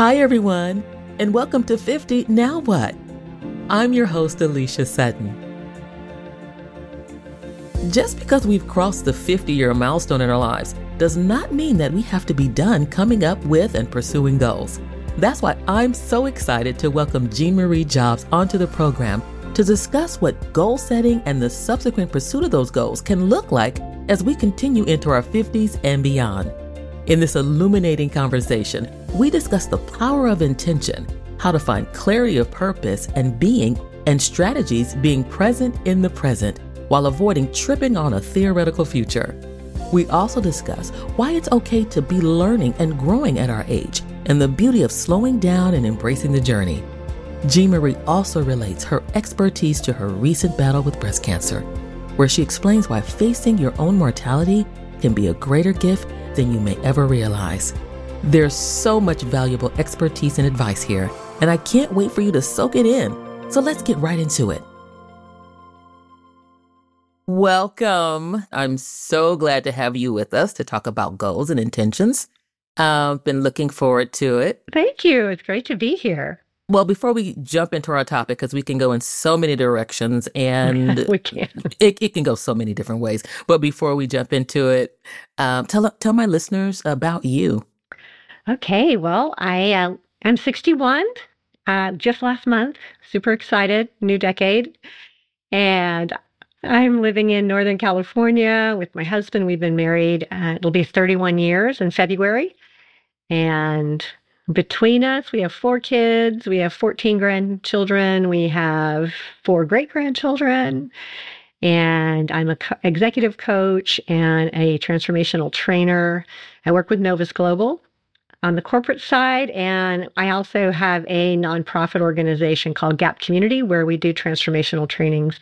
Hi, everyone, and welcome to 50 Now What? I'm your host, Alicia Sutton. Just because we've crossed the 50 year milestone in our lives does not mean that we have to be done coming up with and pursuing goals. That's why I'm so excited to welcome Jean Marie Jobs onto the program to discuss what goal setting and the subsequent pursuit of those goals can look like as we continue into our 50s and beyond. In this illuminating conversation, we discuss the power of intention, how to find clarity of purpose and being, and strategies being present in the present while avoiding tripping on a theoretical future. We also discuss why it's okay to be learning and growing at our age and the beauty of slowing down and embracing the journey. Jean Marie also relates her expertise to her recent battle with breast cancer, where she explains why facing your own mortality can be a greater gift than you may ever realize. There's so much valuable expertise and advice here, and I can't wait for you to soak it in. So let's get right into it. Welcome. I'm so glad to have you with us to talk about goals and intentions. I've been looking forward to it. Thank you. It's great to be here. Well, before we jump into our topic, because we can go in so many directions and we can. It, it can go so many different ways. But before we jump into it, um, tell tell my listeners about you. Okay. Well, I uh, I'm 61. Uh, just last month, super excited, new decade, and I'm living in Northern California with my husband. We've been married. Uh, it'll be 31 years in February, and between us, we have four kids, we have 14 grandchildren, we have four great grandchildren, and I'm an co- executive coach and a transformational trainer. I work with Novus Global on the corporate side, and I also have a nonprofit organization called Gap Community where we do transformational trainings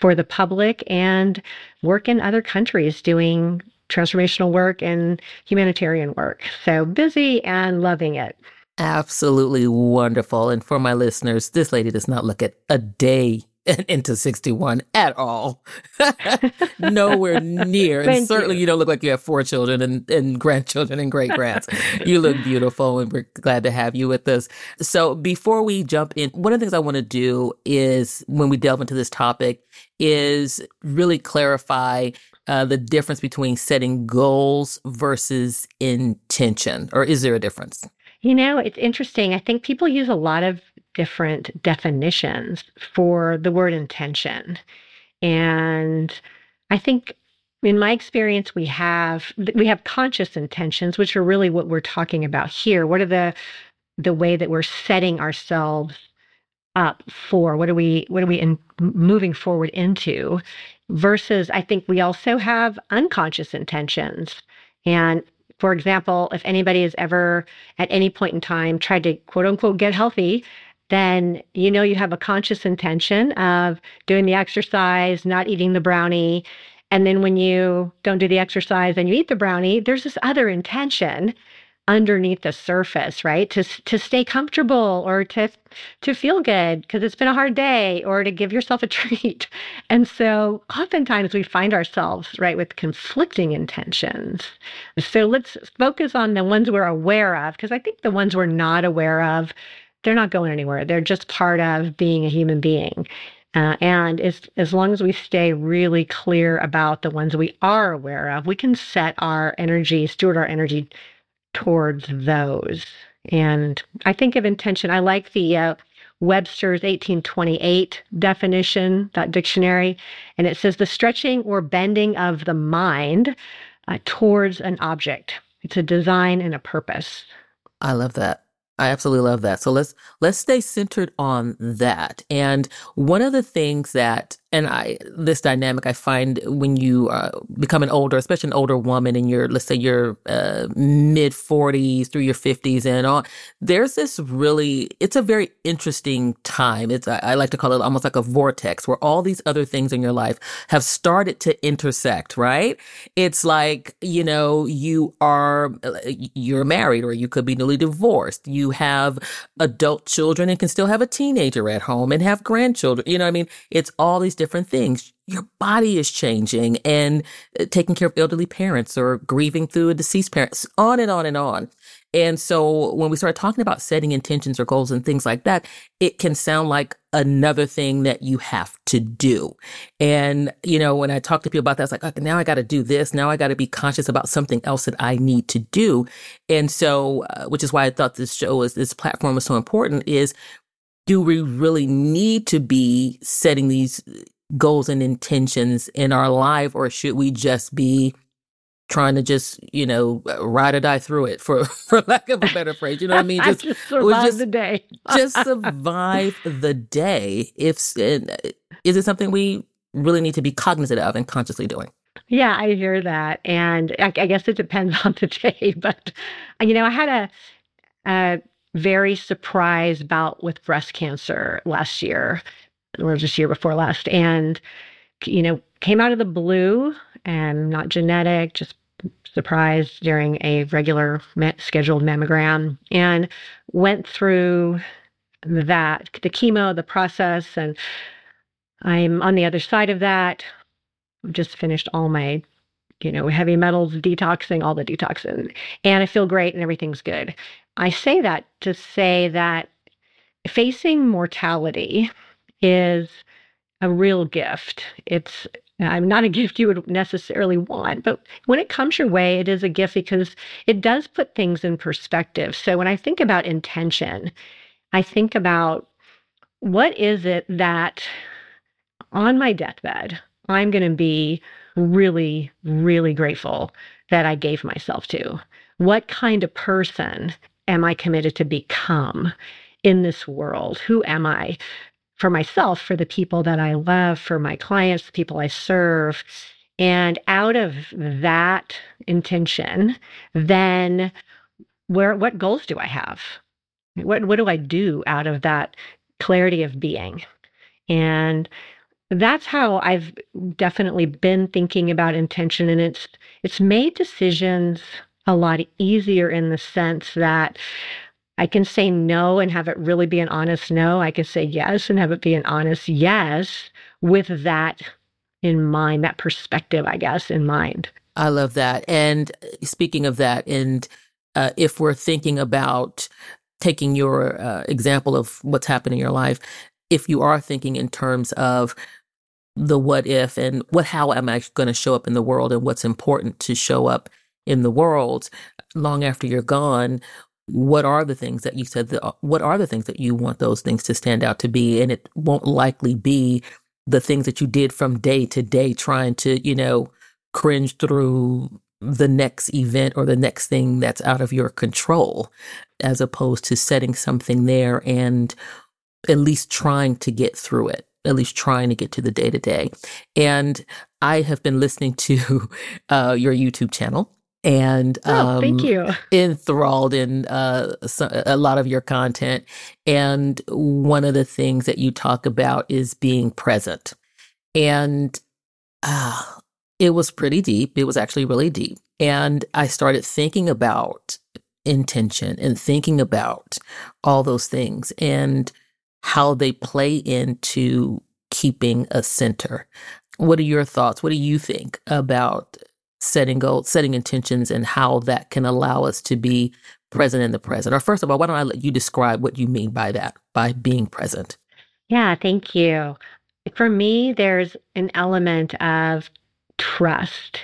for the public and work in other countries doing transformational work and humanitarian work. So busy and loving it. Absolutely wonderful. And for my listeners, this lady does not look at a day into 61 at all. Nowhere near. and certainly you. you. don't look like you have four children and, and grandchildren and great grands. you look beautiful and we're glad to have you with us. So before we jump in, one of the things I want to do is when we delve into this topic is really clarify uh, the difference between setting goals versus intention, or is there a difference? You know, it's interesting. I think people use a lot of different definitions for the word intention. And I think in my experience we have we have conscious intentions which are really what we're talking about here what are the the way that we're setting ourselves up for what are we what are we in, moving forward into versus I think we also have unconscious intentions. And for example, if anybody has ever at any point in time tried to quote unquote get healthy, then you know you have a conscious intention of doing the exercise, not eating the brownie. And then when you don't do the exercise and you eat the brownie, there's this other intention underneath the surface, right? To to stay comfortable or to to feel good because it's been a hard day or to give yourself a treat. And so oftentimes we find ourselves right with conflicting intentions. So let's focus on the ones we're aware of because I think the ones we're not aware of they're not going anywhere. They're just part of being a human being. Uh, and as, as long as we stay really clear about the ones we are aware of, we can set our energy, steward our energy towards those. And I think of intention, I like the uh, Webster's 1828 definition, that dictionary, and it says the stretching or bending of the mind uh, towards an object. It's a design and a purpose. I love that. I absolutely love that. So let's let's stay centered on that. And one of the things that and I this dynamic I find when you uh, become an older, especially an older woman and you're let's say your uh, mid 40s through your 50s and on, there's this really it's a very interesting time. It's I, I like to call it almost like a vortex where all these other things in your life have started to intersect. Right? It's like you know you are you're married or you could be newly divorced. You have adult children and can still have a teenager at home and have grandchildren. You know, I mean, it's all these different things. Your body is changing and uh, taking care of elderly parents or grieving through a deceased parent, on and on and on. And so when we start talking about setting intentions or goals and things like that, it can sound like another thing that you have to do. And, you know, when I talk to people about that, it's like, okay, now I got to do this. Now I got to be conscious about something else that I need to do. And so, uh, which is why I thought this show is, this platform is so important is do we really need to be setting these goals and intentions in our life or should we just be trying to just you know ride or die through it for for lack of a better phrase? You know what i mean? Just, just survive just, the day. just survive the day if uh, is it something we really need to be cognizant of and consciously doing? Yeah i hear that and i, I guess it depends on the day but you know i had a, a very surprised bout with breast cancer last year or just year before last and you know came out of the blue and not genetic just surprised during a regular scheduled mammogram and went through that the chemo the process and i'm on the other side of that. Just finished all my you know heavy metals detoxing all the detoxing and i feel great and everything's good i say that to say that facing mortality is a real gift it's I'm not a gift you would necessarily want, but when it comes your way, it is a gift because it does put things in perspective. So when I think about intention, I think about what is it that on my deathbed, I'm going to be really, really grateful that I gave myself to? What kind of person am I committed to become in this world? Who am I? for myself, for the people that I love, for my clients, the people I serve. And out of that intention, then where what goals do I have? What what do I do out of that clarity of being? And that's how I've definitely been thinking about intention and it's it's made decisions a lot easier in the sense that I can say no and have it really be an honest no. I can say yes and have it be an honest yes with that in mind, that perspective, I guess, in mind. I love that. And uh, speaking of that, and uh, if we're thinking about taking your uh, example of what's happened in your life, if you are thinking in terms of the what if and what how am I going to show up in the world and what's important to show up in the world long after you're gone, what are the things that you said that, uh, what are the things that you want those things to stand out to be? And it won't likely be the things that you did from day to day trying to you know cringe through the next event or the next thing that's out of your control as opposed to setting something there and at least trying to get through it at least trying to get to the day to day. And i have been listening to uh, your youtube channel and oh, um, thank you. enthralled in uh, a lot of your content. And one of the things that you talk about is being present. And uh, it was pretty deep. It was actually really deep. And I started thinking about intention and thinking about all those things and how they play into keeping a center. What are your thoughts? What do you think about setting goals, setting intentions, and how that can allow us to be present in the present. Or first of all, why don't I let you describe what you mean by that, by being present? Yeah, thank you. For me, there's an element of trust,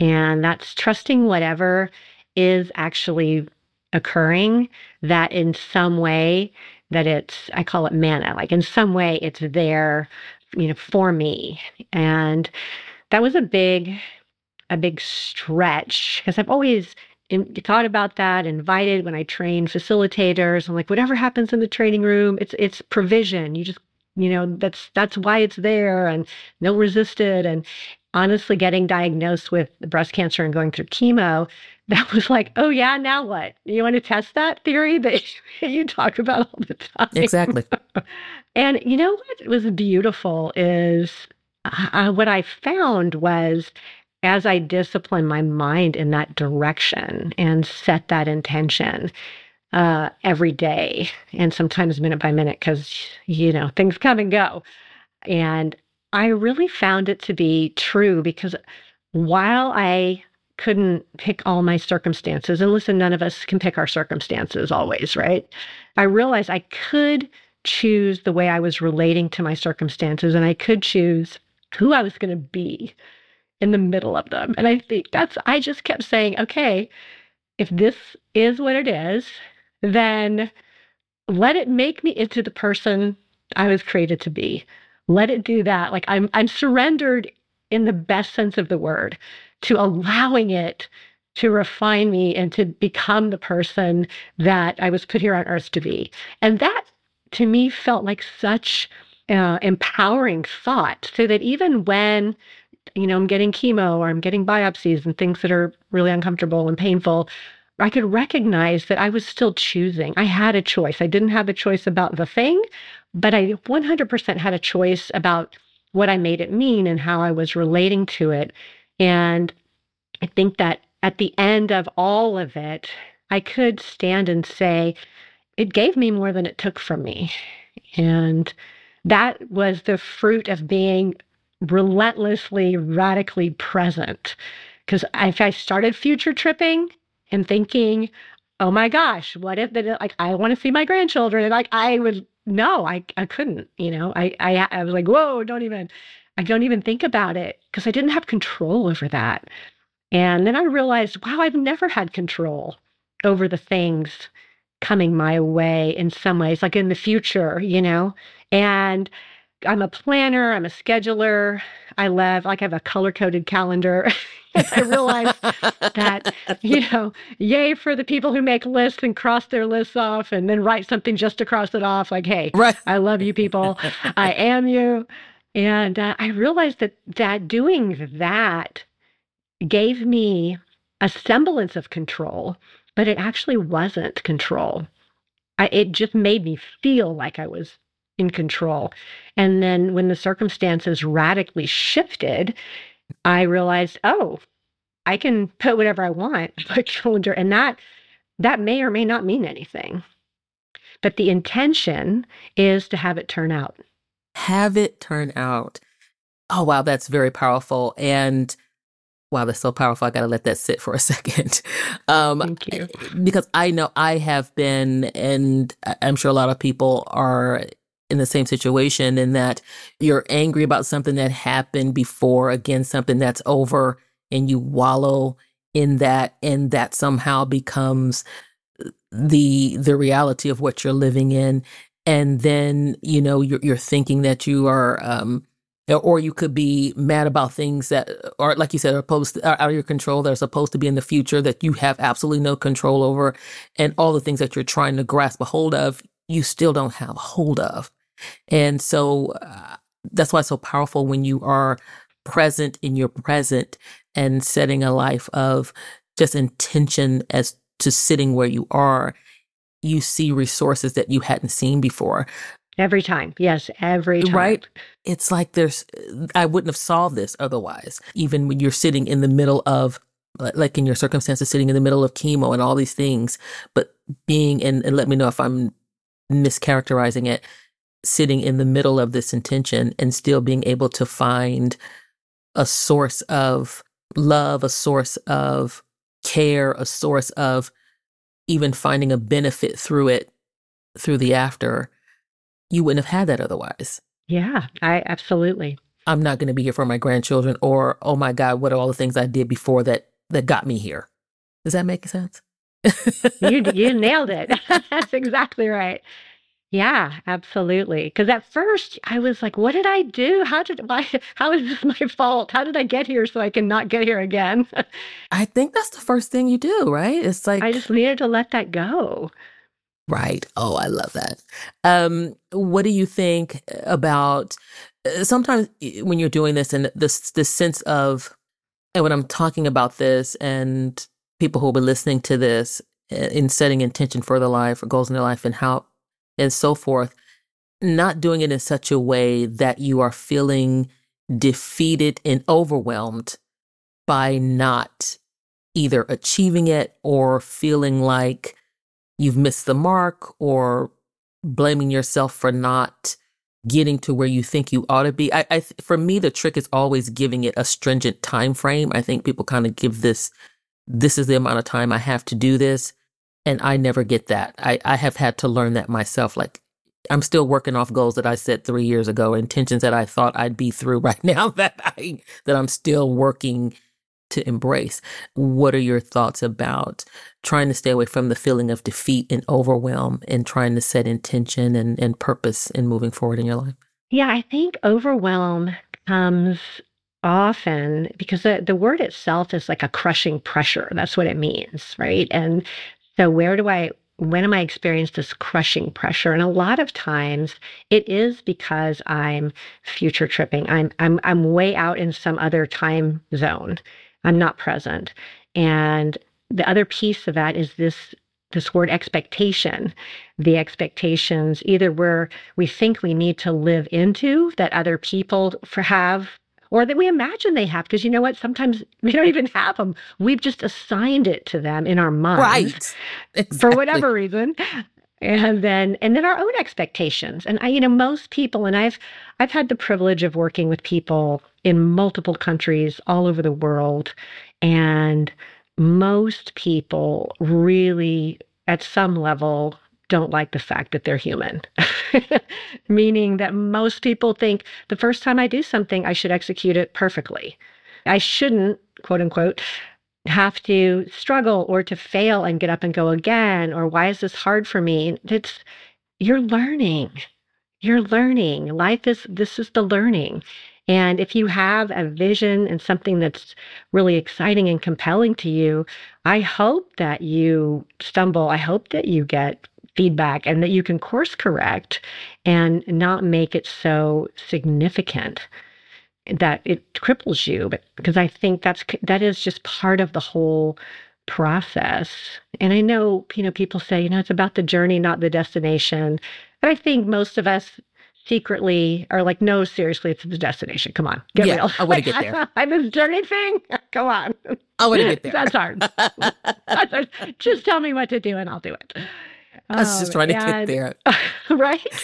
and that's trusting whatever is actually occurring that in some way that it's i call it manna like in some way it's there you know for me and that was a big a big stretch because I've always in, thought about that, invited when I train facilitators. I'm like, whatever happens in the training room, it's it's provision. You just you know that's that's why it's there and no resist it and honestly getting diagnosed with breast cancer and going through chemo that was like oh yeah now what you want to test that theory that you talk about all the time exactly and you know what was beautiful is uh, what i found was as I discipline my mind in that direction and set that intention uh, every day and sometimes minute by minute, because, you know, things come and go. And I really found it to be true because while I couldn't pick all my circumstances. And listen, none of us can pick our circumstances always, right? I realized I could choose the way I was relating to my circumstances and I could choose who I was going to be in the middle of them. And I think that's, I just kept saying, okay, if this is what it is, then let it make me into the person I was created to be. Let it do that. Like I'm I'm surrendered in the best sense of the word to allowing it to refine me and to become the person that I was put here on earth to be. And that to me felt like such uh, empowering thought so that even when you know i'm getting chemo or i'm getting biopsies and things that are really uncomfortable and painful I could recognize that I was still choosing. I had a choice. I didn't have a choice about the thing, but I 100% had a choice about what I made it mean and how I was relating to it. And I think that at the end of all of it, I could stand and say, it gave me more than it took from me. And that was the fruit of being relentlessly, radically present. Because if I started future tripping, and thinking, oh my gosh, what if that like I want to see my grandchildren? And like I would no, I I couldn't, you know. I I I was like, whoa, don't even I don't even think about it because I didn't have control over that. And then I realized, wow, I've never had control over the things coming my way in some ways, like in the future, you know? And I'm a planner, I'm a scheduler. I love like I have a color coded calendar. I realized that, you know, yay for the people who make lists and cross their lists off and then write something just to cross it off. Like, hey, right. I love you people. I am you. And uh, I realized that that doing that gave me a semblance of control, but it actually wasn't control. I, it just made me feel like I was in control. And then when the circumstances radically shifted, I realized, oh, I can put whatever I want on my calendar, and that that may or may not mean anything. But the intention is to have it turn out. Have it turn out. Oh wow, that's very powerful. And wow, that's so powerful. I gotta let that sit for a second. Um, Thank you. Because I know I have been, and I'm sure a lot of people are in the same situation in that you're angry about something that happened before, again, something that's over, and you wallow in that, and that somehow becomes the the reality of what you're living in. And then, you know, you're you're thinking that you are um or you could be mad about things that are like you said are supposed are out of your control that are supposed to be in the future that you have absolutely no control over and all the things that you're trying to grasp a hold of you still don't have hold of and so uh, that's why it's so powerful when you are present in your present and setting a life of just intention as to sitting where you are. You see resources that you hadn't seen before. Every time. Yes, every time. Right? It's like there's, I wouldn't have solved this otherwise. Even when you're sitting in the middle of, like in your circumstances, sitting in the middle of chemo and all these things, but being, and, and let me know if I'm mischaracterizing it, sitting in the middle of this intention and still being able to find a source of love, a source of care, a source of even finding a benefit through it, through the after, you wouldn't have had that otherwise. Yeah, I absolutely. I'm not going to be here for my grandchildren, or oh my God, what are all the things I did before that that got me here? Does that make sense? you you nailed it. That's exactly right. Yeah, absolutely. Because at first I was like, what did I do? How did why how is this my fault? How did I get here so I can not get here again? I think that's the first thing you do, right? It's like I just needed to let that go. Right. Oh, I love that. Um, what do you think about uh, sometimes when you're doing this and this this sense of and when I'm talking about this and people who will be listening to this uh, in setting intention for their life or goals in their life and how and so forth, not doing it in such a way that you are feeling defeated and overwhelmed by not either achieving it or feeling like you've missed the mark or blaming yourself for not getting to where you think you ought to be. I, I for me, the trick is always giving it a stringent time frame. I think people kind of give this, this is the amount of time I have to do this. And I never get that. I, I have had to learn that myself. Like I'm still working off goals that I set three years ago, intentions that I thought I'd be through right now that I, that I'm still working to embrace. What are your thoughts about trying to stay away from the feeling of defeat and overwhelm and trying to set intention and, and purpose in moving forward in your life? Yeah, I think overwhelm comes often because the, the word itself is like a crushing pressure. That's what it means, right? And so, where do I when am I experiencing this crushing pressure? And a lot of times it is because I'm future tripping. I'm I'm I'm way out in some other time zone. I'm not present. And the other piece of that is this this word expectation the expectations either where we think we need to live into that other people have or that we imagine they have because you know what? Sometimes we don't even have them we've just assigned it to them in our mind right. Exactly. for whatever reason. And then and then our own expectations. And i you know most people and i've i've had the privilege of working with people in multiple countries all over the world. And most people really at some level don't like the fact that they're human. Meaning that most people think the first time i do something i should execute it perfectly. I shouldn't quote unquote have to struggle or to fail and get up and go again or why is this hard for me? It's you're learning. You're learning. Life is this is the learning. And if you have a vision and something that's really exciting and compelling to you i hope that you stumble. I hope that you get feedback and that you can course correct and not make it so significant that it cripples you but because i think that's that is just part of the whole process. And i know you know people say you know it's about the journey not the destination. And i think most of us secretly are like no seriously it's the destination. Come on get yeah, real. I want to get there. I'm this journey thing? Come on. I want to get there. That's hard. that's hard. Just tell me what to do and i'll do it I was just trying to get there. right?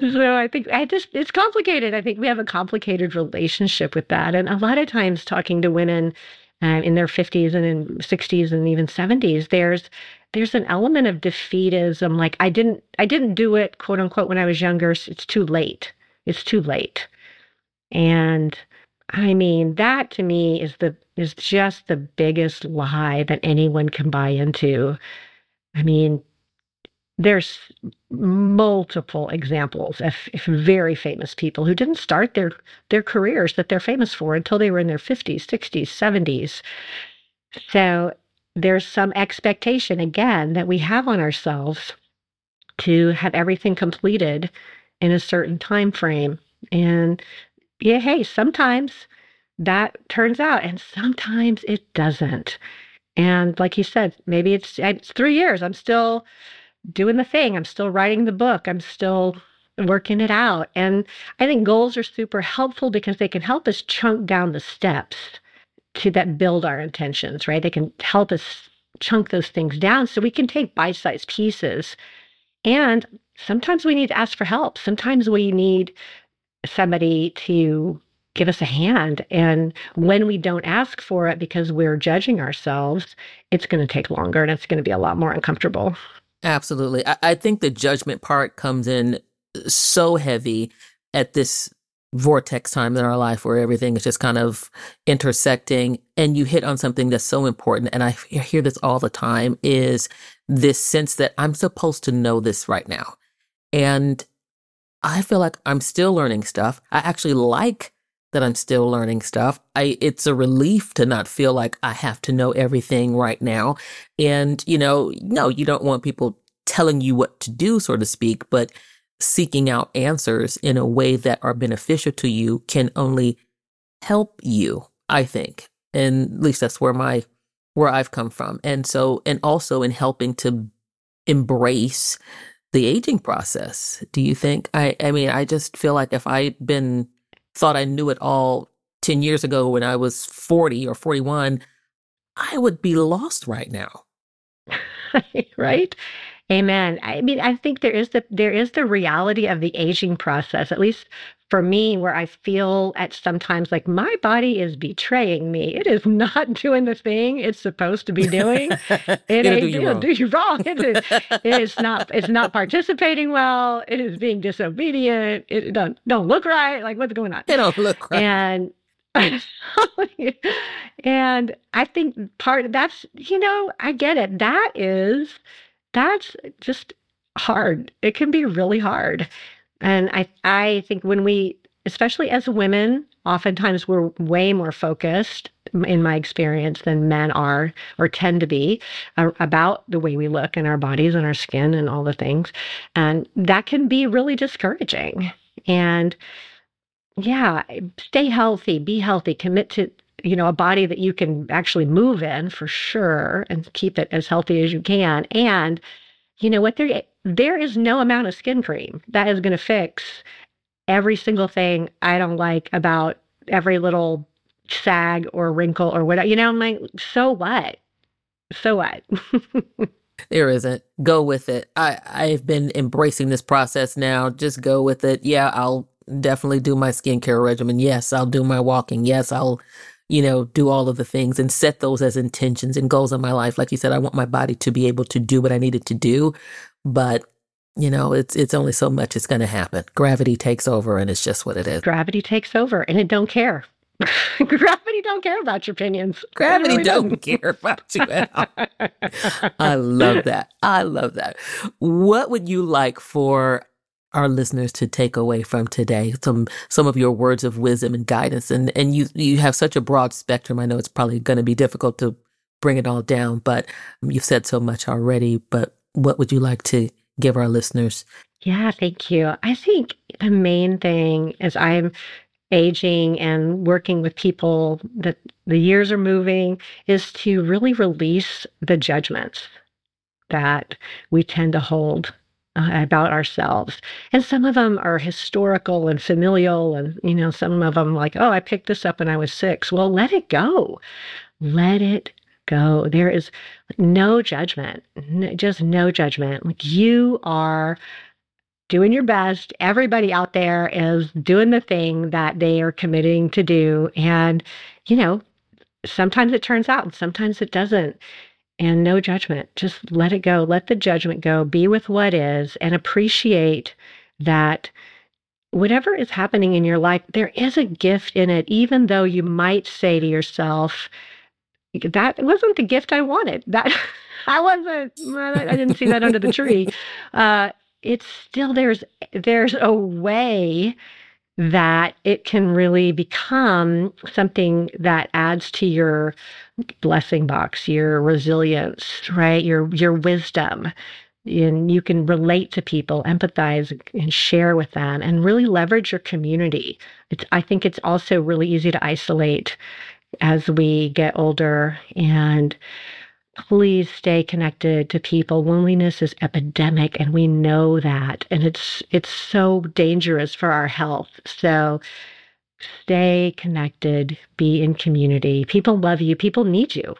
so I think I just it's complicated. I think we have a complicated relationship with that. And a lot of times talking to women um, in their 50s and in 60s and even 70s, there's there's an element of defeatism like I didn't I didn't do it quote unquote when I was younger. It's too late. It's too late. And I mean, that to me is the is just the biggest lie that anyone can buy into I mean, there's multiple examples of, of, very famous people who didn't start their their careers that they're famous for until they were in their 50s, 60s, 70s. So there's some expectation again that we have on ourselves to have everything completed in a certain time frame. And yeah, hey, sometimes that turns out and sometimes it doesn't. And like he said, maybe it's it's three years. I'm still doing the thing. I'm still writing the book. I'm still working it out. And I think goals are super helpful because they can help us chunk down the steps to that build our intentions, right? They can help us chunk those things down so we can take bite-sized pieces. And sometimes we need to ask for help. Sometimes we need somebody to give us a hand. And when we don't ask for it because we're judging ourselves, it's going to take longer and it's going to be a lot more uncomfortable. Absolutely. I, I think the judgment part comes in so heavy at this vortex time in our life where everything is just kind of intersecting and you hit on something that's so important and i hear this all the time is this sense that i'm supposed to know this right now and i feel like i'm still learning stuff i actually like that I'm still learning stuff. I it's a relief to not feel like I have to know everything right now. And you know, no, you don't want people telling you what to do, so to speak, but seeking out answers in a way that are beneficial to you can only help you, I think. And at least that's where my where I've come from. And so and also in helping to embrace the aging process. Do you think I I mean I just feel like if I'd been thought I knew it all 10 years ago when I was 40 or 41, I would be lost right now. right? Amen. I mean, I think there is the there is the reality of the aging process, at least for me, where I feel at sometimes like my body is betraying me. It is not doing the thing it's supposed to be doing. It It'll do you it'll wrong. do you wrong. It is, it's not it's not participating well. It is being disobedient. It don't don't look right. Like what's going on? It don't look right. And and I think part that's you know I get it. That is that's just hard. It can be really hard. And I I think when we especially as women, oftentimes we're way more focused in my experience than men are or tend to be uh, about the way we look and our bodies and our skin and all the things. And that can be really discouraging. And yeah, stay healthy, be healthy, commit to you know a body that you can actually move in for sure and keep it as healthy as you can and you know what there there is no amount of skin cream that is going to fix every single thing i don't like about every little sag or wrinkle or whatever you know i'm like so what so what There isn't. Go with it. I, I've been embracing this process now. Just go with it. Yeah, I'll definitely do my skincare regimen. Yes, I'll do my walking. Yes, I'll, you know, do all of the things and set those as intentions and goals in my life. Like you said, I want my body to be able to do what I needed to do. But, you know, it's it's only so much it's gonna happen. Gravity takes over and it's just what it is. gravity takes over and it don't care gravity don't care about your opinions Gravity really don't doesn't. care about you at all. I love that. I love that. What would you like for our listeners to take away from today? Some some of your words of wisdom and guidance. And and you you have such a broad spectrum. I know it's probably going to be difficult to bring it all down, but you've said so much already. But what would you like to give our listeners? Yeah, thank you. I think the main thing as I'm aging and working with people that the years are moving is to really release the judgments that we tend to hold uh, about ourselves. And some of them are historical and familial and you know some of them like, "Oh, I picked this up when I was 6." Well, let it go. Let it go. There is no judgment. n- just no judgment. Like you are doing your best. Everybody out there is doing the thing that they are committing to do. And, you know, sometimes it turns out sometimes it doesn't. And no judgment. Just let it go. Let the judgment go. Be with what is and appreciate that whatever is happening in your life, there is a gift in it, even though you might say to yourself, that wasn't the gift I wanted. That I wasn't, I didn't see that under the tree. Uh, it's still there's there's a way that it can really become something that adds to your blessing box, your resilience, right? Your your wisdom. And you can relate to people, empathize and share with them and really leverage your community. It's I think it's also really easy to isolate as we get older and please stay connected to people loneliness is epidemic and we know that and it's it's so dangerous for our health so stay connected be in community people love you people need you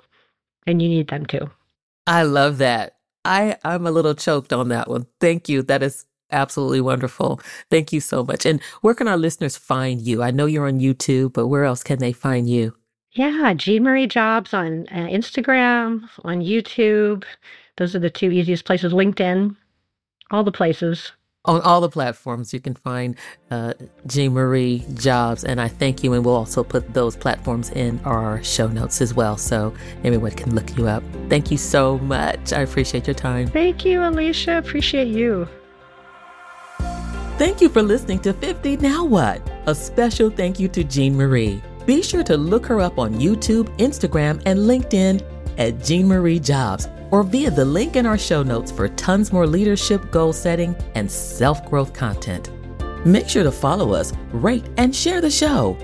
and you need them too I love that. I I'm a little choked on that one. Thank you. That is absolutely wonderful. Thank you so much. And where can our listeners find you? I know you're on YouTube, but where else can they find you? Yeah jean marie jobs on uh, instagram on youtube those are the two easiest places linkedin all the places On all the platforms, you can find uh, Jean Marie Jobs, and I thank you. And we'll also put those platforms in our show notes as well, so everyone can look you up. Thank you so much. I appreciate your time. thank you alicia appreciate you Thank you for listening to 50 Now What? A special thank you to Jean Marie. Be sure to look her up on YouTube, Instagram, and LinkedIn at Jean Marie Jobs or via the link in our show notes for tons more leadership, goal setting, and self growth content. Make sure to follow us, rate, and share the show.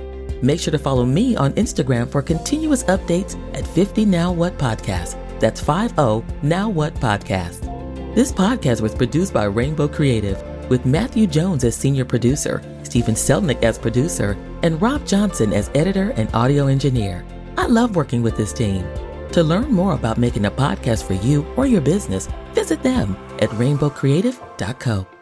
Make sure to follow me on Instagram for continuous updates at 50 Now What Podcast. That's 50 Now What Podcast. This podcast was produced by Rainbow Creative with Matthew Jones as senior producer, Stephen Selnick as producer, and Rob Johnson as editor and audio engineer. I love working with this team. To learn more about making a podcast for you or your business, visit them at rainbowcreative.co.